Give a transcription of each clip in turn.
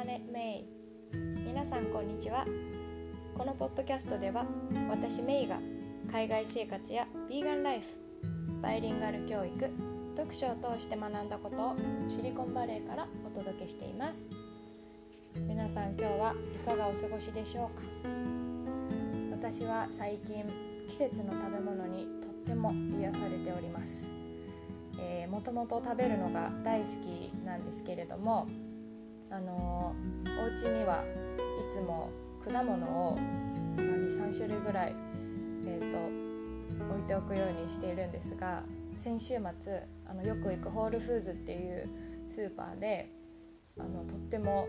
Planet May 皆さんこんにちは。このポッドキャストでは私メイが海外生活やビーガンライフバイリンガル教育読書を通して学んだことをシリコンバレーからお届けしています。皆さん今日はいかがお過ごしでしょうか？私は最近季節の食べ物にとっても癒されております。え、もともと食べるのが大好きなんですけれどもあのお家にはいつも果物を、まあ、23種類ぐらい、えーと、置いておくようにしているんですが先週末あのよく行くホールフーズっていうスーパーであのとっても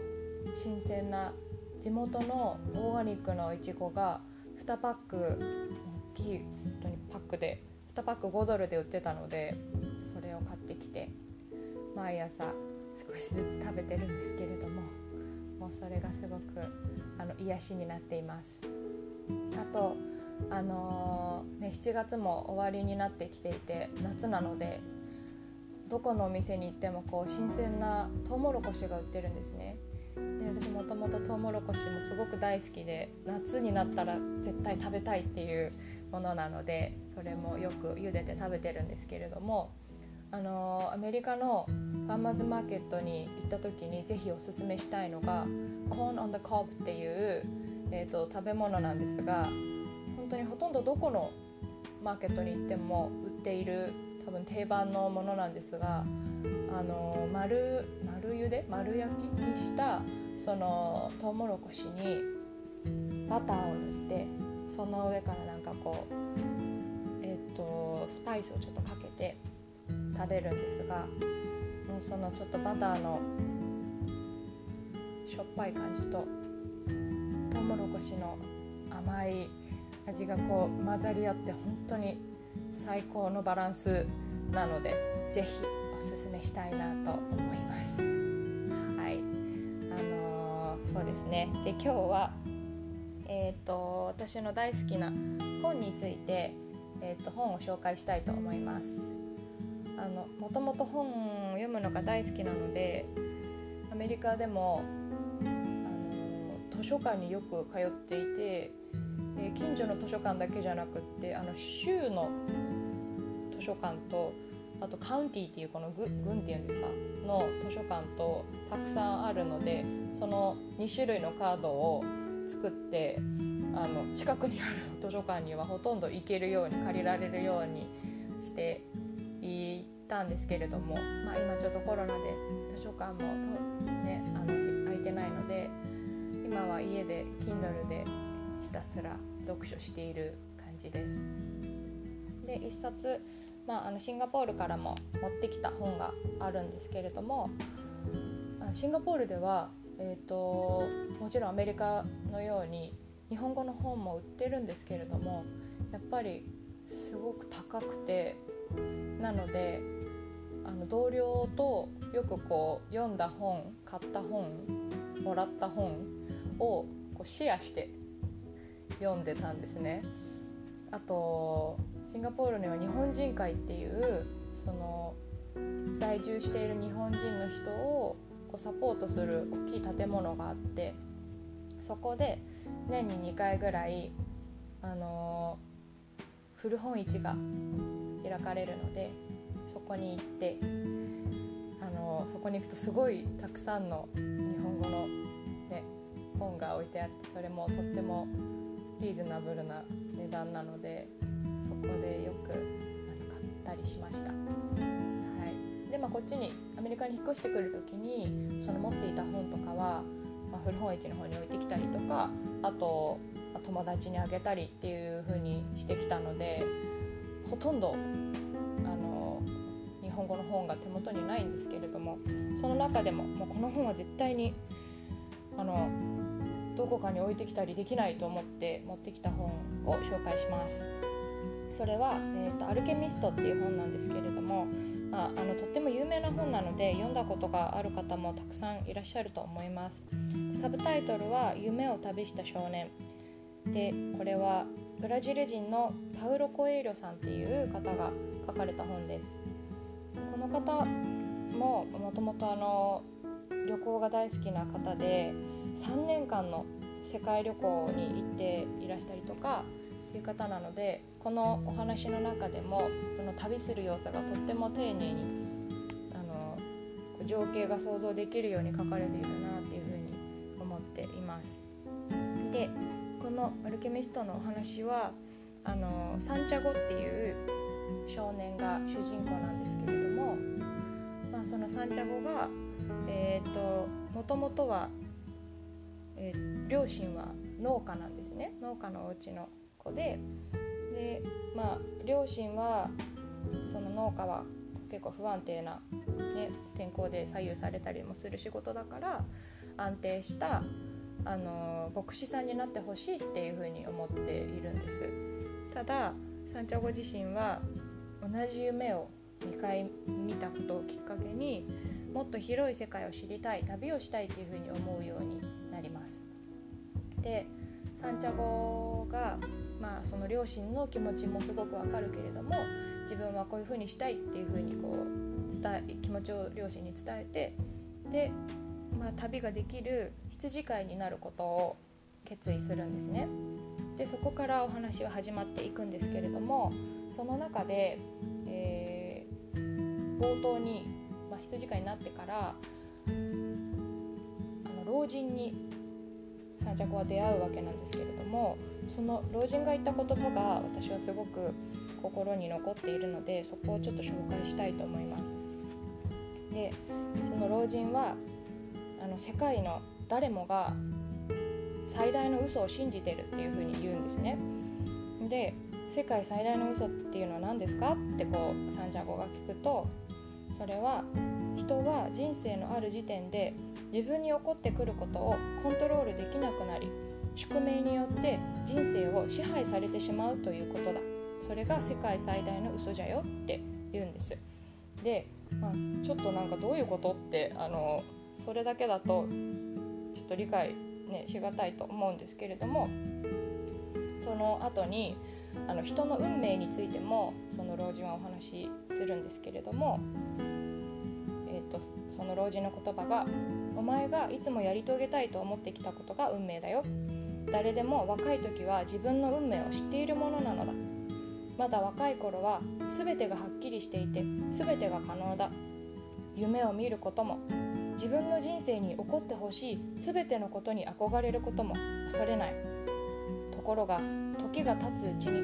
新鮮な地元のオーガニックのいちごが2パック大きい本当にパックで2パック5ドルで売ってたのでそれを買ってきて毎朝少しずつ食べてるんですけれどももうそれがすごくあの癒しになっています。あとあのー、ね、7月も終わりになってきていて夏なのでどこのお店に行ってもこう新鮮なトウモロコシが売ってるんですね。で私もともとトウモロコシもすごく大好きで夏になったら絶対食べたいっていうものなのでそれもよく茹でて食べてるんですけれどもあのアメリカのファーマーズマーケットに行った時にぜひおすすめしたいのがコーン・オン・ザ・コープっていう、えーと、食べ物なんですが本当にほとんどどこのマーケットに行っても売っている多分定番のものなんですがあの丸丸茹で？丸焼きにしたそのトウモロコシにバターを塗ってその上からなんかこうえっ、ー、とスパイスをちょっとかけて食べるんですがもうそのちょっとバターのしょっぱい感じとトウモロコシの甘い味がこう混ざり合って本当に最高のバランスなので是非おすすめしたいなと思います。はいあのー、そうですねで今日はえーと、私の大好きな本について、えーと本を紹介したいと思います。あのもともと本を読むのが大好きなのでアメリカでもあの図書館によく通っていて、え近所の図書館だけじゃなくってあの州の図書館とあとカウンティっていうこの郡っていうんですか？の図書館とたくさんあるのでその2種類のカードを作ってあの近くにある 図書館にはほとんど行けるように借りられるようにしていたんですけれども、まあ、今ちょっとコロナで図書館もと、ね、あの空いてないので今は家で Kindle でひたすら読書している感じです。で1冊、まあ、あのシンガポールからも持ってきた本があるんですけれどもシンガポールでは、えーともちろんアメリカのように日本語の本も売ってるんですけれどもやっぱりすごく高くてなのであの同僚とよくこう読んだ本買った本もらった本をこうシェアして読んでたんですね。あとシンガポールには日本人会っていうその在住している日本人の人をこうサポートする大きい建物があってそこで年に2回ぐらいあの古本市が開かれるのでそこに行ってあのそこに行くとすごいたくさんの日本語の、ね、本が置いてあってそれもとってもリーズナブルな値段なのでそこでよくあの買ったりしました。はいでまあ、こっちにアメリカに引っ越してくる時にその持っていた本とかは、まあ、古本市の方に置いてきたりとかあと友達にあげたりっていう風にしてきたのでほとんどあの日本語の本が手元にないんですけれどもその中でももうこの本は絶対にあのどこかに置いてきたりできないと思って持ってきた本を紹介します。それは、えーと「アルケミスト」っていう本なんですけれども、まあ、あのとっても有名な本なので読んだことがある方もたくさんいらっしゃると思います。サブタイトルは「夢を旅した少年」でこれはブラジル人のパウロ・コエイリョさんっていう方が書かれた本ですこの方ももともとあの旅行が大好きな方で3年間の世界旅行に行っていらしたりとかっていう方なのでこのお話の中でもその旅する様子がとっても丁寧にあの情景が想像できるように書かれているなっていうふうに思っています。での「アルケミスト」のお話はあのサンチャゴっていう少年が主人公なんですけれども、まあ、そのサンチャゴがえーと、もともとは、えー、両親は農家なんですね。農家のお家の子でで、まあ、両親はその農家は結構不安定な、ね、天候で左右されたりもする仕事だから安定したあの牧師さんになってほしいっていうふうに思っているんですただサンチャゴ自身は同じ夢を2回見たことをきっかけにもっと広い世界を知りたい旅をしたいというふうに思うようになります。でサンチャゴが、まあ、その両親の気持ちもすごくわかるけれども自分はこういうふうにしたいっていうふうにこう伝え気持ちを両親に伝えてで、まあ、旅ができる羊飼いになることを決意するんですね。でそこからお話は始まっていくんですけれどもその中で、えー、冒頭にまあ羊飼いになってからあの老人に三着は出会うわけなんですけれどもその老人が言った言葉が私はすごく心に残っているのでそこをちょっと紹介したいと思います。でその老人はあの世界の誰もが最大の嘘を信じてるっていうふうに言うんですね。で世界最大の嘘っていうのは何ですかってこうサンジャゴが聞くとそれは人は人生のある時点で自分に起こってくることをコントロールできなくなり宿命によって人生を支配されてしまうということだそれが世界最大の嘘じゃよって言うんですで、まあ、ちょっとなんかどういうことってあのそれだけだとちょっと理解、ね、しがたいと思うんですけれどもその後にあの人の運命についてもその老人はお話しするんですけれどもとその老人の言葉が「お前がいつもやり遂げたいと思ってきたことが運命だよ」「誰でも若い時は自分の運命を知っているものなのだ」「まだ若い頃は全てがはっきりしていて全てが可能だ」「夢を見ることも自分の人生に起こってほしい全てのことに憧れることも恐れない」ところが時が経つうちに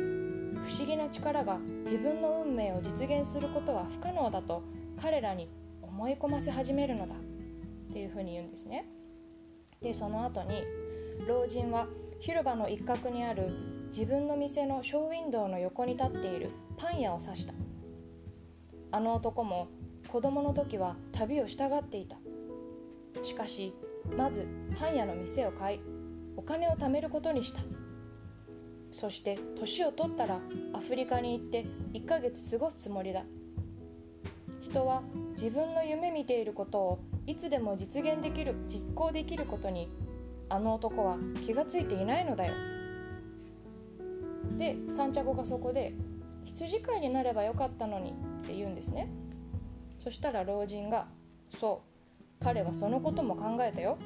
不思議な力が自分の運命を実現することは不可能だと彼らに思い込ませ始めるのだ。っていうふうに言うんですね。でその後に老人は広場の一角にある自分の店のショーウィンドウの横に立っているパン屋を指した。あの男も子供の時は旅をしたがっていた。しかしまずパン屋の店を買いお金を貯めることにした。そして年を取ったらアフリカに行って1ヶ月過ごすつもりだ。人は自分の夢見ていることをいつでも実現できる実行できることにあの男は気がついていないのだよ。でサンチャゴがそこで羊飼いになればよかったのにって言うんですね。そしたら老人がそう彼はそのことも考えたよ。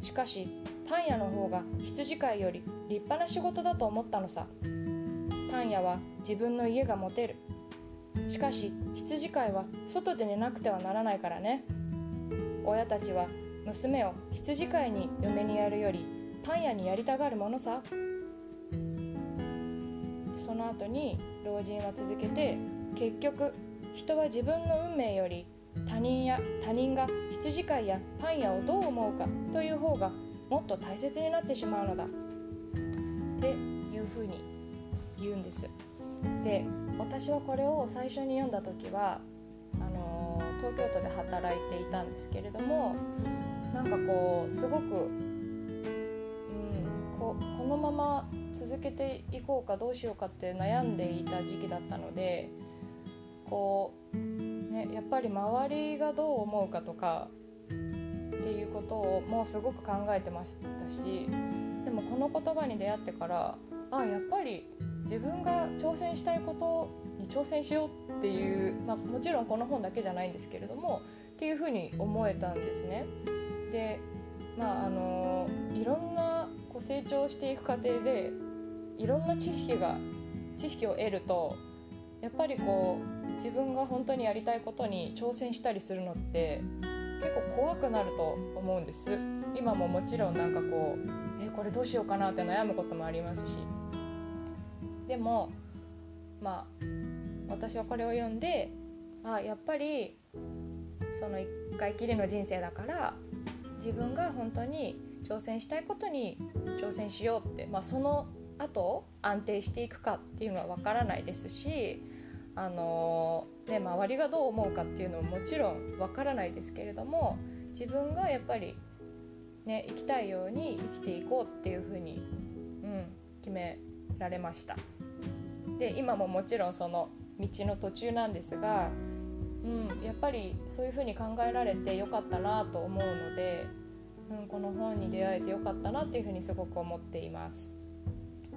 しかしパン屋の方が羊飼いより立派な仕事だと思ったのさ。パン屋は自分の家が持てる。しかし羊飼いは外で寝なくてはならないからね。親たちは娘を羊飼いに嫁にやるよりパン屋にやりたがるものさ。その後に老人は続けて結局人は自分の運命より他人や他人が羊飼いやパン屋をどう思うかという方がもっと大切になってしまうのだっていうふうに言うんです。で私はこれを最初に読んだ時はあの東京都で働いていたんですけれどもなんかこうすごく、うん、ここのまま続けていこうかどうしようかって悩んでいた時期だったのでこう、やっぱり周りがどう思うかとかっていうことをもうすごく考えてましたしでもこの言葉に出会ってからあやっぱり自分が挑戦したいことに挑戦しようっていう、まあ、もちろんこの本だけじゃないんですけれどもっていうふうに思えたんですね。でまああのいろんなこう成長していく過程でいろんな知識が知識を得るとやっぱりこう自分が本当にやりたいことに挑戦したりするのって結構怖くなると思うんです。今ももちろんなんかこうえこれどうしようかなって悩むこともありますし。でもまあ私はこれを読んであやっぱりその一回きりの人生だから自分が本当に挑戦したいことに挑戦しようって、まあ、その後安定していくかっていうのは分からないですしあのね、周りがどう思うかっていうのももちろん分からないですけれども自分がやっぱり、ね、生きたいように生きていこうっていうふうに、うん、決められました。で今ももちろんその道の途中なんですが、うん、やっぱりそういうふうに考えられてよかったなと思うので、うん、この本に出会えてよかったなっていうふうにすごく思っています。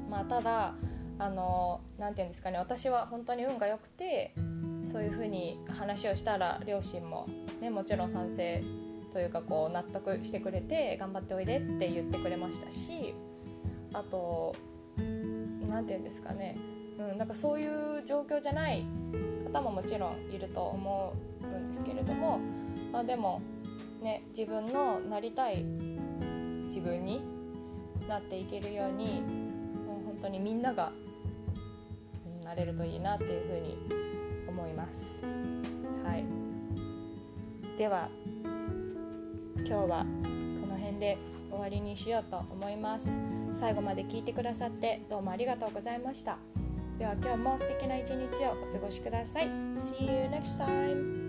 まあ、ただあのなて言うんですかね私は本当に運が良くてそういうふうに話をしたら両親も、ね、もちろん賛成というかこう納得してくれて頑張っておいでって言ってくれましたしあと何て言うんですかね、うん、なんかそういう状況じゃない方ももちろんいると思うんですけれども、まあ、でも、ね、自分のなりたい自分になっていけるようにもう本当にみんながなれるといいなっていうふうに思います。はい、では今日はこの辺で終わりにしようと思います。最後まで聞いてくださってどうもありがとうございました。では今日も素敵な一日をお過ごしください。See you next time!